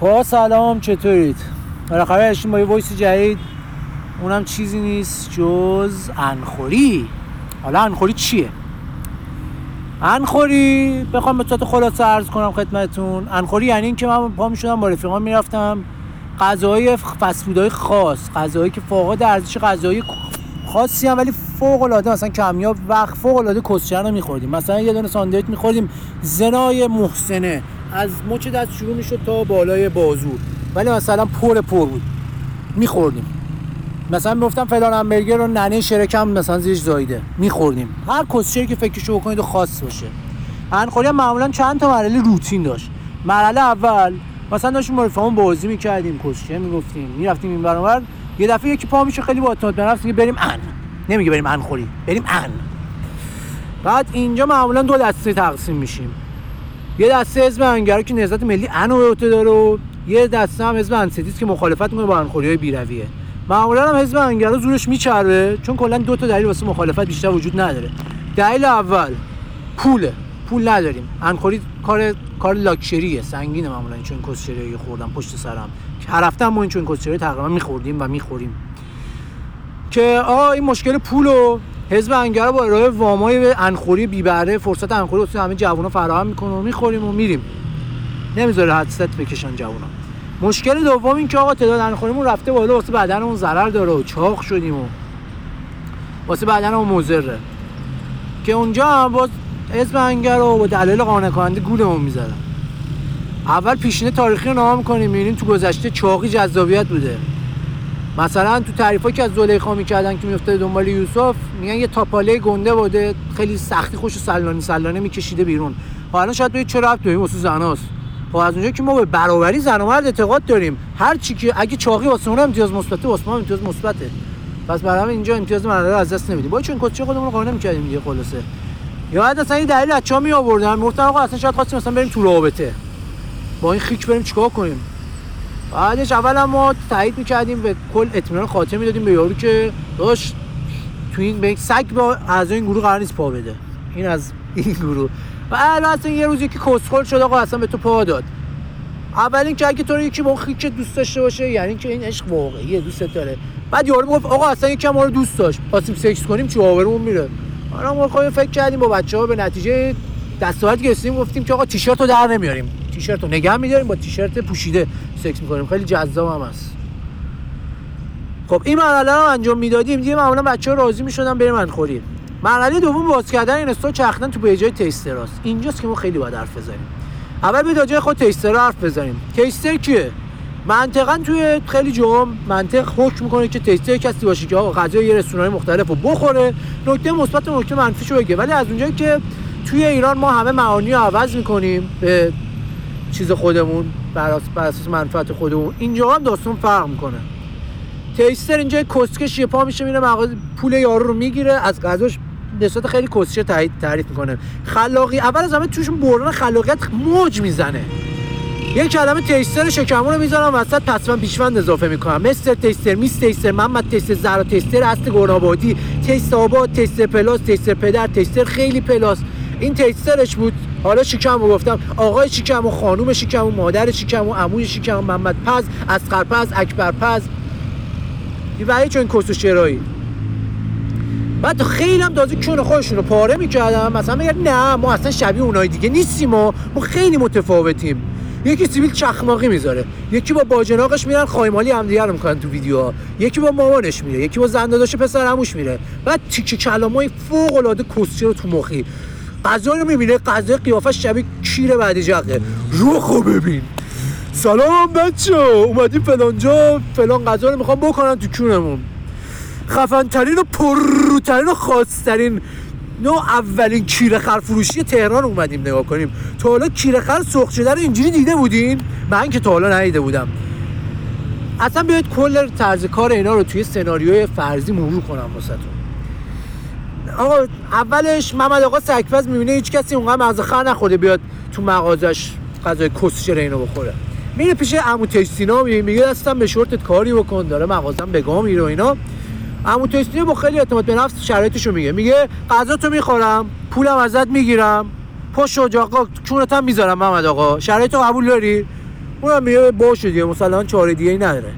خب سلام چطورید؟ بالاخره اشتیم با یه voice جدید. اونم چیزی نیست جز عن‌خوری. حالا عن‌خوری چیه؟ عن‌خوری بخوام به صورت خلاصه عرض کنم خدمتتون. عن‌خوری یعنی اینکه من پا می‌شدم با رفیقام می‌رفتم. غذاهای فست‌فودهای خاص غذاهایی که فوق ارزش غذایی خاصی هم ولی فوق العاده مثلا کمیاب وقت فوق العاده کسشر رو میخوردیم. مثلا یه دونه ساندویچ میخوردیم زنای محسنه. از مچ دست شروع می‌شد تا بالای بازو. ولی مثلا پر پر بود. میخوردیم. مثلا می‌گفتم فلان همبرگر رو ننه شرکم مثلا زیرش زایده میخوردیم. هر کسچری که فکرشو بکنید و خاص باشه. انخوری معمولا چند تا مرحله روتین داشت. مرحله اول مثلا داشتیم با رفقمون بازی می‌کردیم کسچه می‌گفتیم. می‌رفتیم این برابر یه دفعه یکی پا میشه خیلی با اعتماد نفس بریم ان. نمیگه بریم ان خوری. بریم ان. بعد اینجا معمولا دو دسته تقسیم میشیم. یه دسته حزب انگرا که نهضت ملی ان به داره و یه دسته هم حزب انسدیس که مخالفت می‌کنه با انخوری های بیرویه. معمولا هم حزب انگرا زورش میچربه چون کلا دو تا دلیل واسه مخالفت بیشتر وجود نداره. دلیل اول پوله. پول نداریم. انخوری کار کار لاکچریه سنگینه معمولا چون کسچری خوردم پشت سرم. که هر هفته ما این چون کسچری تقریبا میخوردیم و می‌خوریم. که آقا این مشکل پول و حزب انگرا با ارائه وامای انخوری بی بهره فرصت انخوری واسه همه جوونا فراهم می‌کنه و می‌خوریم و میریم. نمی‌ذاره حدست بکشن جوونا. مشکل دوم این که آقا تعداد انخوریمون رفته بالا واسه بدنمون ضرر داره و چاق شدیم و واسه بدنمون مضره. که اونجا هم باز حزب انگر و با دلیل قانع کننده گولمون می‌زدن. اول پیشینه تاریخی رو نام می‌کنیم می‌بینیم تو گذشته چاقی جذابیت بوده. مثلا تو تعریفا که از زلیخا می‌کردن که میفته دنبال یوسف میگن یه تاپاله گنده بوده خیلی سختی خوش سلانی سلانه میکشیده بیرون. حالا شاید بگید چرا رفت داریم واسه زناست خب از اونجا که ما به برابری زن و مرد اعتقاد داریم. هر چی که اگه چاقی واسه اون امتیاز مثبته واسه ما امتیاز مثبته. پس برای اینجا امتیاز مرحله از دست نمیدیم. با چون کچه خودمون رو قانع می‌کردیم دیگه خلاصه. یا بعد اصلا این دلیل از چا می آوردن آقا اصلا شاید خواستیم مثلا بریم تو رابطه. با این خیک بریم چیکار کنیم؟ بعدش اول ما تایید می‌کردیم به کل اطمینان خاطر می‌دادیم به یارو که داشت تو این به سگ با اعضای این گروه قرار نیست پا بده. این از این گروه. و البته یه روزی که کسخل شد آقا اصلا به تو پا داد. اول که اگه تو یکی با خیک دوست داشته باشه یعنی که این عشق واقعیه دوست داره. بعد یارو می‌گفت آقا اصلا یکی ما رو دوست داشت. خواستیم سکس کنیم چه آورمون میره. حالا ما خواهیم فکر کردیم با بچه ها به نتیجه دستاورد گرفتیم گفتیم که آقا تیشرت رو در نمیاریم. تیشرت رو نگه میداریم با تیشرت پوشیده سکس می‌کنیم. خیلی جذاب هم هست. خب این مرحله رو انجام می‌دادیم. دیگه معمولا بچه ها راضی می‌شدن بریم عن‌خوری. مرحله دوم باز کردن اینستا و چرخیدن تو page ای taster است اینجاست که ما خیلی باید حرف بزنیم. اول به جای خود taster حرف بزنیم. taster کیه؟ منطقا توی خیلی جوامع منطق حکم می‌کنه که taster کسی باشه که آقا غذای یه رستوران مختلف رو بخوره. نکته مثبت و نکته منفیشو بگه. ولی از اونجایی که توی ایران ما همه معانی رو عوض می‌کنیم به چیز خودمون بر اساس منفعت خودمون. اینجا هم داستان فرق می‌کنه. تیستر اینجا کسکش یه پا میشه میره مغازه پول یارو رو می‌گیره از غذاش نسبت خیلی کسچه تعریف می‌کنه. خلاقی اول از همه توشون بردن خلاقیت موج می‌زنه. یه کلمه تیستر شکمون رو می‌ذارم وسط پس من پیشوند اضافه می‌کنم. مستر تیستر میس تیستر محمد تیستر زرا تیستر اصل گرنابادی taste آباد taster plus taster پدر taster خیلی plus. این taster ش بود حالا رو گفتم آقای شکم و خانوم شکم و مادر شکم و عموی شکم و محمد پز اصغر پز اکبر پز. و چون کسشرایی بعد خیلی هم تازه کون خودشون رو پاره می‌کردن مثلا میگه نه ما اصلا شبیه اونای دیگه نیستیم ما. ما خیلی متفاوتیم. یکی سیبیل چخماقی می‌ذاره. یکی با باجناقش میرن خایمالی همدیگه رو می‌کنن تو ویدیوها. یکی با مامانش میره. یکی با زنداداش پسر عموش میره. بعد تیکه کلامای فوق العاده کسی رو تو مخی. غذا رو می‌بینه غذا قیافش شبیه کیر بعدی جقه. روخو ببین. سلام بچه اومدیم فلانجا فلان غذا رو می‌خوام بکنن تو کونمون. خفنترین و پرروترین و خاصترین نو اولین کیره خر فروشی تهران اومدیم نگاه کنیم. تا حالا کیره خر سرخ شده رو اینجوری دیده بودین؟ من که تا حالا ندیده بودم. اصلا بیاید کل طرز کار اینا رو توی سناریوی فرضی مرور کنم واسهتون. آقا اولش محمد آقا سکپز می‌بینه هیچ کسی اونقدر مغز خر نخورده بیاد تو مغازش غذای کسچر اینو بخوره. میره پیش عمو تیستینا میگه دستم به شورتت کاری بکن داره مغازم بگاه میره و اینا. عمو تیستینا با خیلی اعتماد به نفس شرایطشو میگه. میگه غذا تو می‌خورم پولم ازت می‌گیرم پشت و جاقا چونت هم می‌ذارم محمد آقا شرایط قبول داری؟ اونم میگه باشه دیگه مثلا چاره دیگه نداره.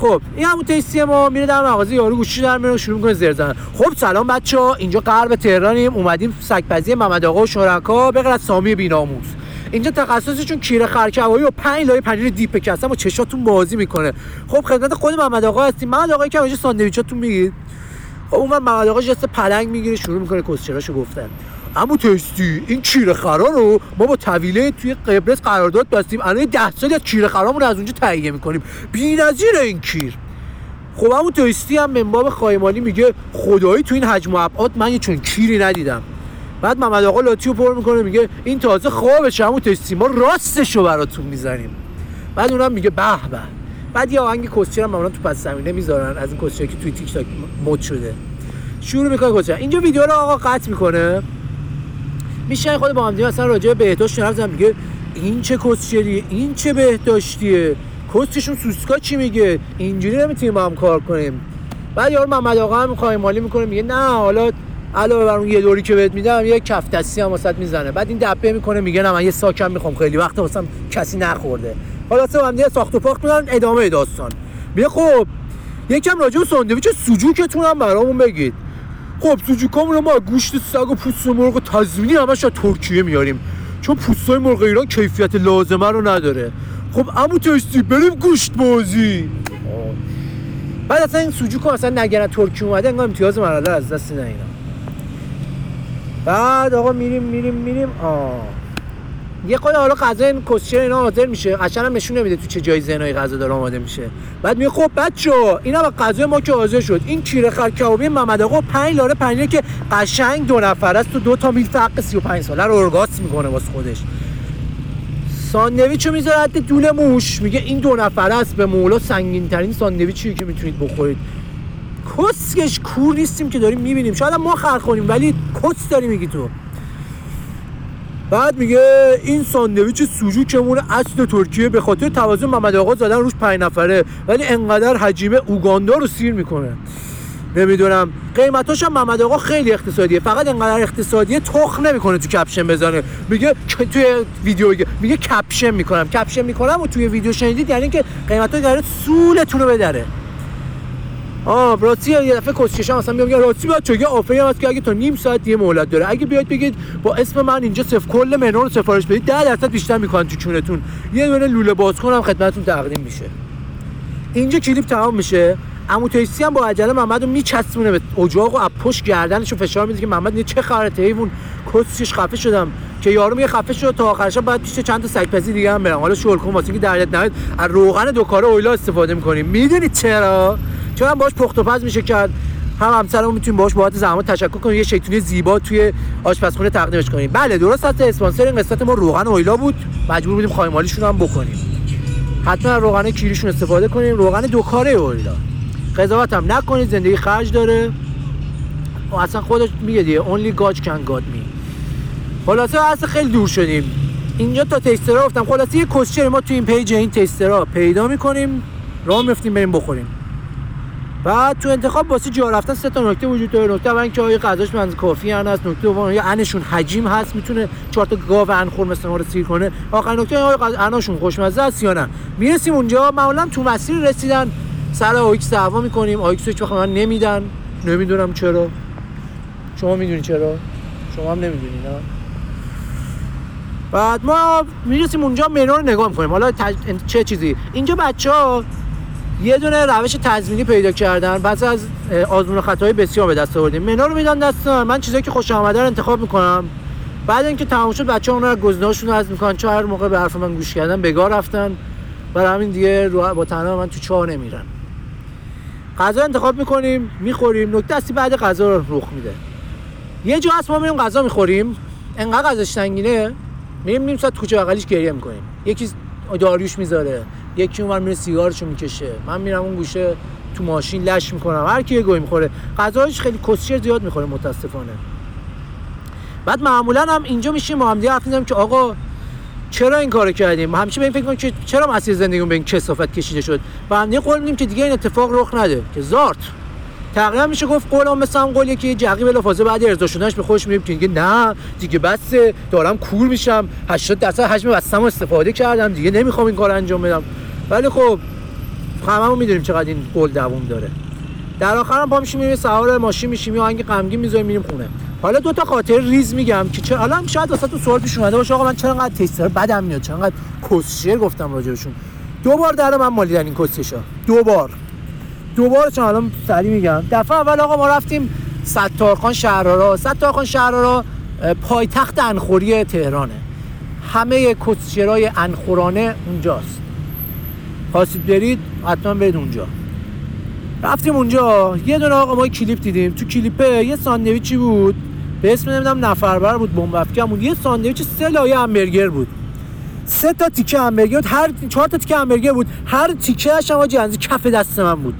خب این همون تستی ما میره در مغازه یارو گوشی در میره شروع می‌کنه زر زدن. خب سلام بچه ها اینجا غرب تهرانیم اومدیم سگپزی محمد آقا و شرکا بغیر از سامی بیناموس. اینجا تخصصشون کیره خرکوایی و پنج لایه پنیر دیپ کسم و چشاتون بازی می‌کنه. خب خدمت خود محمد آقا هستیم. محمد آقا که ساندویچاتون میگید خب اون محمد آقا جست پلنگ می‌گیره شروع می‌کنه کسچراشو گفتن. اما تستی این کیره خرا رو ما با طویله توی قبرس قرارداد بستیم. الان ده سالی از کیره خرامون از اونجا تهیه می‌کنیم. بی‌نظیر این کیر. خب همون تستی هم منباب خایمانی میگه خدایی تو این حجم و ابعاد من یه چون کیری ندیدم. بعد محمد آقا لاتی رو پر می‌کنه میگه این تازه خوابشه همون تستی ما راستش رو براتون می‌زنیم. بعد اونم میگه به به. بعد یه آهنگ کسچر هم تو پس زمینه می‌ذارن از این کسچر که توی تیک تاک مد شده. شروع می‌کنه کسچر اینجا ویدیو رو آقا قطع می‌کنه. میشه خود با هم دیگه مثلا راجع به بهداشت حرف زدن. میگه این چه کسچریه این چه بهداشتیه؟ کستشون سوسکا چی میگه؟ اینجوری نمی‌تونیم با هم کار کنیم. بعد یارو محمد آقا هم خواهی مالی می‌کنه میگه نه حالا علاوه بر اون یه دوری که بهت میدم یه کف دستی هم واسط می‌زنه. بعد این دبه می‌کنه میگه نه من یه ساکم می‌خوام خیلی وقت واسم کسی نخورده. حالا سه هم دیگه ساخت و پاخت میدن ادامه داستان. میگه خب یکم راجع به ساندویچ سوجوکتون هم برامون بگید. خب سوجوکامون ما گوشت سگ و پوست مرغ تضمینی همش از ترکیه میاریم. چون پوستای مرغ ایران کیفیت لازمه رو نداره. خب عمو تستی بریم گوشت بازی. بعد اصلا این سوجوکو اصلا نگرن ترکیه اومده انگار امتیاز مرحله از دست اینا بعد آقا میریم میریم میریم. آه. یه خود حالا غذا این کسچر اینا حاضر میشه. قشنگ نشون نمیده تو چه جای ذهنای غذا داره آماده میشه. بعد میگه خب بچه‌ها اینا با غذا ما که حاضر شد. این کیره خر کبابی محمد آقا 5 لاره پنیر که قشنگ دو نفر است تو دو تا میل حق 35 ساله رو ارگاس می‌کنه واسه خودش. ساندویچو می‌ذاره حد دول موش. میگه این دو نفر است به مولا سنگین ترین ساندویچی که می‌تونید بخورید. کسکش کور نیستیم که داریم می‌بینیم. شاید ما خر کنیم ولی کس داری میگی تو. بعد میگه این ساندویچ سوجوکمون اصل ترکیه به خاطر توازن محمد آقا زدن روش پنج نفره. ولی انقدر حجیمه اوگاندا رو سیر می‌کنه. نمی‌دونم. قیمتاش هم محمد آقا خیلی اقتصادیه. فقط انقدر اقتصادیه تخ نمی‌کنه تو کپشن بزنه. میگه توی ویدیو میگه, میگه کپشن می‌کنم. کپشن می‌کنم و توی ویدیو شنیدید یعنی که قیمتا داره سولتون رو بدره. آه راستی یه دفعه کسکشم مثلا میگم راستی باید چگه آفری هم هست که اگه تا نیم ساعت یه مهلت داره. اگه بیاید بگید با اسم من اینجا صف کل منو رو سفارش بدید 10 درصد بیشتر می‌کنن تو چونتون. یه دونه لوله بازکن هم خدمتتون تقدیم میشه. اینجا کلیپ تمام میشه. عمو تیسی هم با عجله محمد رو میچسبونه به اجاق و اپوش گردنش رو فشار میده که محمد چه خبره حیوان کسش خفه شدم. که یارو میگه خفه شد تا آخرش بعد پیش چند تا سگپزی دیگه هم برم. حالا شل کن واسه اینکه دریت نهید از روغن دو کاره اویلا استفاده می‌کنیم. می‌دونید چرا؟ چون هم باش پخت و پز میشه کرد. هم همسرمون می‌تونیم باش بابت زحمات تشکر کنیم. یه شیطونی زیبا توی آشپزخونه تقدیمش کنیم. بله درست هست اسپانسر این قسمت ما روغن اویلا بود. مجبور بودیم خایه‌مالیشون هم بکنیم. حتما روغن کیریشون استفاده کنیم. روغن دو کاره اویلا قضاوت هم نکنید زندگی خرج داره. و اصلا خودش میگه دیگه only God can judge me. خلاصه اصلا خیلی دور شدیم. اینجا تا taster ا گفتم خلاصه یه کسشر ما تو این page این taster ا پیدا می‌کنیم. راه میفتیم بریم بخوریم. بعد تو انتخاب واسه جا رفتن سه تا نکته وجود داره. نکته اول اینکه آیا غذاش من کافی ان هست نکته دوم آیا عنشون حجیم هست می‌تونه چهار تا گاو عن‌خور مثل ما رو سیر کنه. آخر نکته آیا عناشون خوشمزه است یا نه؟ می‌رسیم اونجا. معمولا تو مسیر رسیدن سر aux دعوا می‌کنیم. aux هیچ وقت من نمیدن. نمی‌دونم چرا. شما می‌دونی چرا؟ شما هم نمی‌دونی نه؟ بعد ما می‌رسیم اونجا منو رو نگاه می‌کنیم. حالا تج... چه چیزی؟ اینجا بچه ها یه دونه روش تضمینی پیدا کردن. پس از آزمون خطای بسیار به دست آوردیم. منو رو میدن دست من. چیزایی که خوش آمده رو انتخاب می‌کنم. بعد اینکه تمام شد بچه اون رو گزینه‌هاشون رو از می‌کنن. چون هر موقع به حرف من گوش کردن بگاه رفتن. برای همین دیگه رو با تنها من تو چاه نمیرن. غذا انتخاب می‌کنیم می‌خوریم. نکته اصلی بعد غذا رو رخ میده. یه جا هست ما میریم غذا می‌خوریم. انقدر غذاش سنگینه. میریم نیم ساعت کوچه بغلیش گریه می‌کنیم. یکی داریوش می‌ذاره. یکی اونور میره سیگارشو می‌کشه. من میرم اون گوشه تو ماشین لش می‌کنم. هر کی گوی می‌خوره. غذاش خیلی کسچر زیاد می‌خوره متاسفانه. بعد معمولا هم اینجا میشیم با هم دیگه حرف که آقا چرا این کارو کردیم؟ همیشه به این فکر که چرا مسیر زندگیمون به این کسافت کشیده شد؟ و هم قول میدیم که دیگه این اتفاق رخ نده. که زارت. تقریبا میشه گفت قولم مثل هم قولیه که جقی بلا فازه بعد ارضا شدنش به خوش میریم. که نه دیگه بس دارم کور میشم. 80 درصد حجم بستم استفاده کردم. دیگه نمی‌خوام این کار انجام بدم. ولی خب هممون می‌دونیم چقدر این قول دووم داره. در آخر هم پا میشیم میریم سوار ماشین میشیم یا آهنگ غمگین می‌ذاریم میریم خونه. حالا دو تا خاطر ریز میگم که چرا حالا شاید واسه تو سوال پیش اومده باشه آقا من چرا انقدر تیستر بدم میاد؟ چرا انقدر کسشر گفتم راجبشون دو بار در من مالیدن این کسشا. دو بار. دو بار چون حالا سری میگم. دفعه اول آقا ما رفتیم ستارخان شهرارا ستارخان شهرارا پایتخت انخوری تهرانه. همه کسشرای انخورانه اونجاست. خواستید برید حتما برید اونجا. رفتیم اونجا. یه دونه آقا ما کلیپ دیدیم. تو کلیپه یه ساندویچی بود. به اسم نمی‌دونم نفربر بود بمب افکن بود. یه ساندویچ سه لایه همبرگر بود. سه تا تیکه همبرگر بود. هر چهار تا تیکه همبرگر بود. هر تیکه اش هم جنزی کف دست من بود.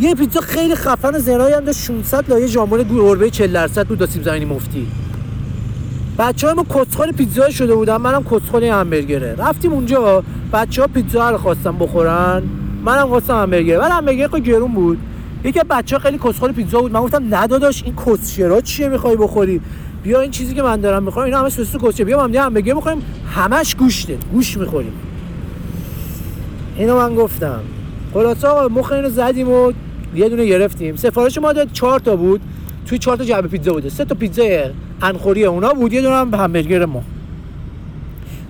یه پیتزا خیلی خفن زرایی هم داشت. 600 لایه ژامبون گربه 40 درصد بود. سیب زمینی مفتی. بچه های ما کسخال پیتزا شده بودن منم کسخال همبرگره. رفتیم اونجا بچه ها پیتزا رو خواستم بخورن. منم خواستم همبرگر. بعد همبرگر خیلی گرون بود. یکی بچه ها خیلی کسخال پیتزا بود. من گفتم نداداش این کسشرا چیه می‌خوای بخوری؟ بیا این چیزی که من دارم می‌خوام اینا همه سوسو کسچه بیا هم همبرگر بخوریم. همش گوشته. گوش می‌خوریم. اینو من گفتم. خلاص آقا مخ اینو زدیم و یه دونه گرفتیم. سفارش ما داد چهار تا بود. توی چهار تا جعبه پیتزا بوده. سه تا پیتزا انخوری اونا بود یه دونه هم همبرگر ما.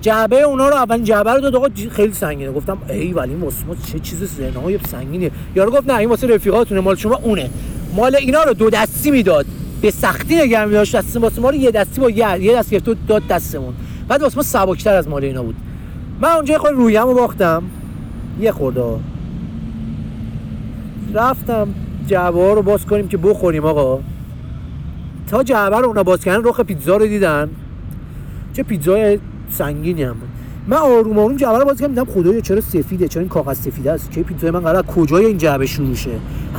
جعبه اونا رو اولین جعبه رو داد خیلی سنگینه. گفتم ای ولی مسموت چه چیز زنای سنگینه. یارو گفت نه این واسه رفیقاتونه مال شما اونه. مال اینا رو دو دستی می‌داد. به سختی نگه می داشت دست واسه ما رو یه دستی با یه, یه دست گرفت داد دستمون. بعد واسه ما سبکتر از مال اینا بود. من اونجا خود رویم رو باختم. یه خورده. رفتم جعبه رو باز کنیم که بخوریم آقا. تا جعبه رو اونا باز کردن رخ پیتزا رو دیدن. چه پیتزای سنگینی هم بود. من آروم آروم جعبه رو باز کردم دیدم خدایا چرا سفیده چرا این کاغذ سفیده است؟ که پیتزای من قرار کجای این جعبه شروع میشه؟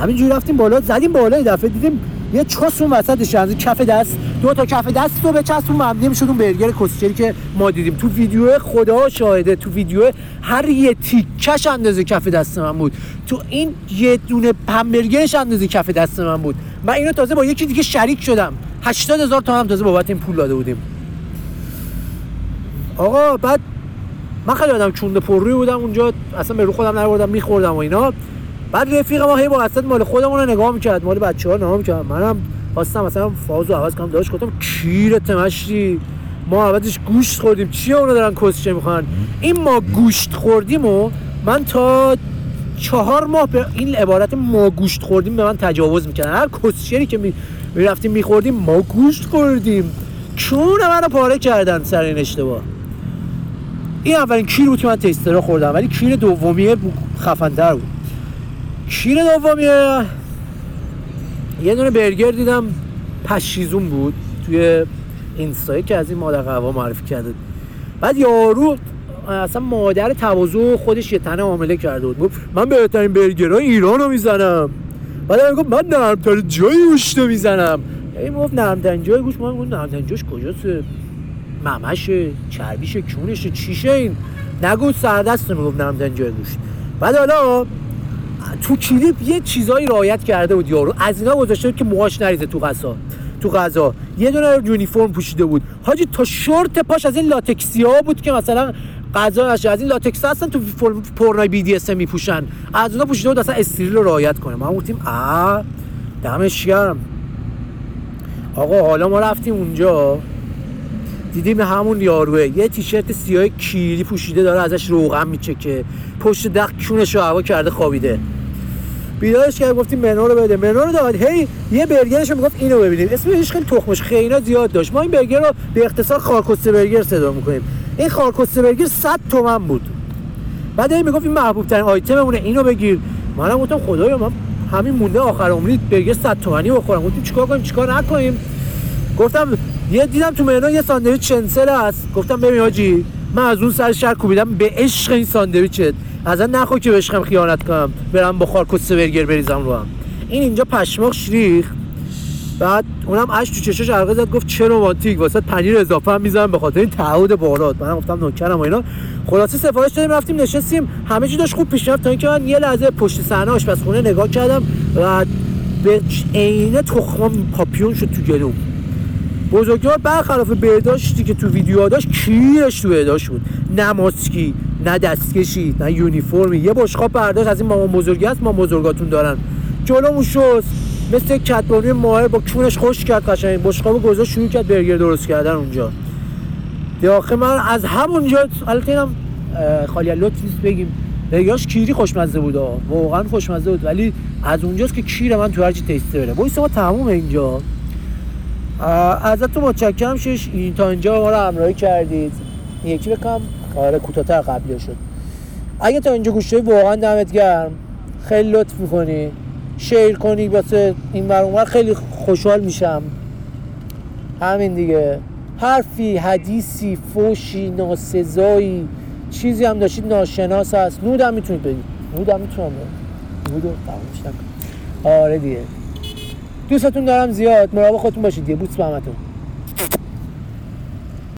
همینجوری رفتیم بالا زدیم بالا دفعه دیدیم یه چاس اون وسطش از کف دست دو تا کف دست رو به چسب مبنی می‌شد اون برگر کسچری که ما دیدیم. تو ویدیو خدا شاهده تو ویدیو هر یه تیکش اندازه کف دست من بود. تو این یه دونه همبرگرش اندازه کف دست من بود. من اینو تازه با یکی دیگه شریک شدم. 80 هزار تومن تازه بابت این پول داده بودیم. آقا بعد من خیلی آدم چونده پرروی بودم اونجا. اصلا به رو خودم نروردم میخوردم و اینا. بعد رفیق ما هی با مال خودمون رو نگاه می‌کرد. مال بچه ها نگاه می‌کرد. منم خواستم مثلا فاز رو عوض کنم. داشت گفتم کیر تمشی. ما عوضش گوشت خوردیم. چیه اونا دارن کسچه می‌خوان این ما گوشت خوردیم و من تا چهار ماه به این عبارت ما گوشت خوردیم به من تجاوز می‌کردن. هر کسچری که می رفتیم میخوردیم ما گوشت خوردیم. چون منو پاره کردن سر این اشتباه. این اولین کیر بود که من تیسترا خوردم ولی کیر دومیه خفنتر بود. کیر دومیه یه دونه برگر دیدم پشیزون بود. توی اینستایی که از این مادر قوا معرفی کرده. بعد یارو اصلا مادر تواضع خودش یه تنه عامله کرده بود. گفت من بهترین برگرهای ایران رو می‌زنم. بعد گفت من نرمترین جای گوشت رو می‌زنم. این گفت نرمترین جای گوشت؟ من گفت نرمترین جاش کجاست؟ ممشه چربیشه کونشه چیشه این؟ نگو سردست می‌گفت نرمترین جای گوشت. بعد حالا تو کلیپ یه چیزایی رعایت کرده بود یارو. از اینا گذاشته بود که موهاش نریزه تو غذا. تو غذا. یه دونه یونیفرم پوشیده بود. حاجی تا شورت پاش از این لاتکسی ها بود که مثلا غذا از این لاتکس هستن تو پورنای BDSM میپوشن. از اونها پوشیده بود اصلا استریل رو رعایت کنه. ما گفتیم آ دمش گرم. آقا حالا ما رفتیم اونجا. دیدیم همون یاروه. یه تیشرت سیاه کیری پوشیده داره ازش روغن میچکه. پشت دخل کونش رو هوا کرده خوابیده. بیدارش کرد گفتیم منو رو بده. منو رو داد. هی یه برگرش رو می‌گفت اینو ببینید اسمش خیلی تخمش خیلی زیاد داشت. ما این برگر رو به اختصار خارکسته برگر صدا می‌کنیم. این خارکسته برگر 100 تومن بود. بعد هی می‌گفت این محبوب ترین آیتممونه اینو بگیر. منم گفتم خدایا من همین مونده آخر عمری برگر 100 تومانی بخورم. گفتیم چیکار کنیم؟ چیکار نکنیم؟ گفتم یه دیدم تو منو یه ساندویچ چنسل هست. گفتم ببین حاجی من از اون سر شهر کوبیدم به عشق این ساندویچت. ازن نخو که بهشم خیانت کنم. برم با کس برگر بریزم رو هم. این اینجا پشماق شریخ. بعد اونم اش تو چشاش عرقه زد گفت چه رومانتیک واسه پنیر اضافه هم می‌زنم به خاطر این تعهد بالات من گفتم نوکرم و اینا. خلاصه سفارش دادیم رفتیم نشستیم. همه چی داشت خوب پیش رفت تا اینکه من یه لحظه پشت صحنه آشپزخونه نگاه کردم و به عینه تخمام پاپیون شد تو گلوم بزرگوار برخلاف بهداشتی که تو ویدیو داشت کیرش تو بهداشت بود. نه ماسکی نه دستکشی نه یونیفرمی. یه بشقاب برداشت. از این مامان بزرگی هست ما بزرگاتون دارن. جلومو شست. مثل کتبانی ماهر با کونش خوش کرد قشنگ. بشقابو گذاشت شروع کرد برگر درست کردن اونجا. آخه من از همونجا البته اینم خالی لطف نیست بگیم. برگاش کیری خوشمزه بود واقعا خوشمزه بود. ولی از اونجاست که کیر من تو هرچی تیسته بره بایسته ما تموم اینجا. ازتون متشکرم. شش این تا اینجا ما رو همراهی کردید. یکی بکنم آره کوتاه‌تر قبلی شد. اگه تا اینجا گوش واقعا دمت گرم. خیلی لطف می‌کنی. شیر کنی واسه این ور خیلی خوشحال میشم. همین دیگه. حرفی حدیثی فوشی ناسزایی چیزی هم داشتید ناشناس هست. نود هم می‌تونید بگید نود هم می‌تونم نود آره دیگه. دوستتون دارم زیاد. مراقب خودتون باشید. دیگه بوس به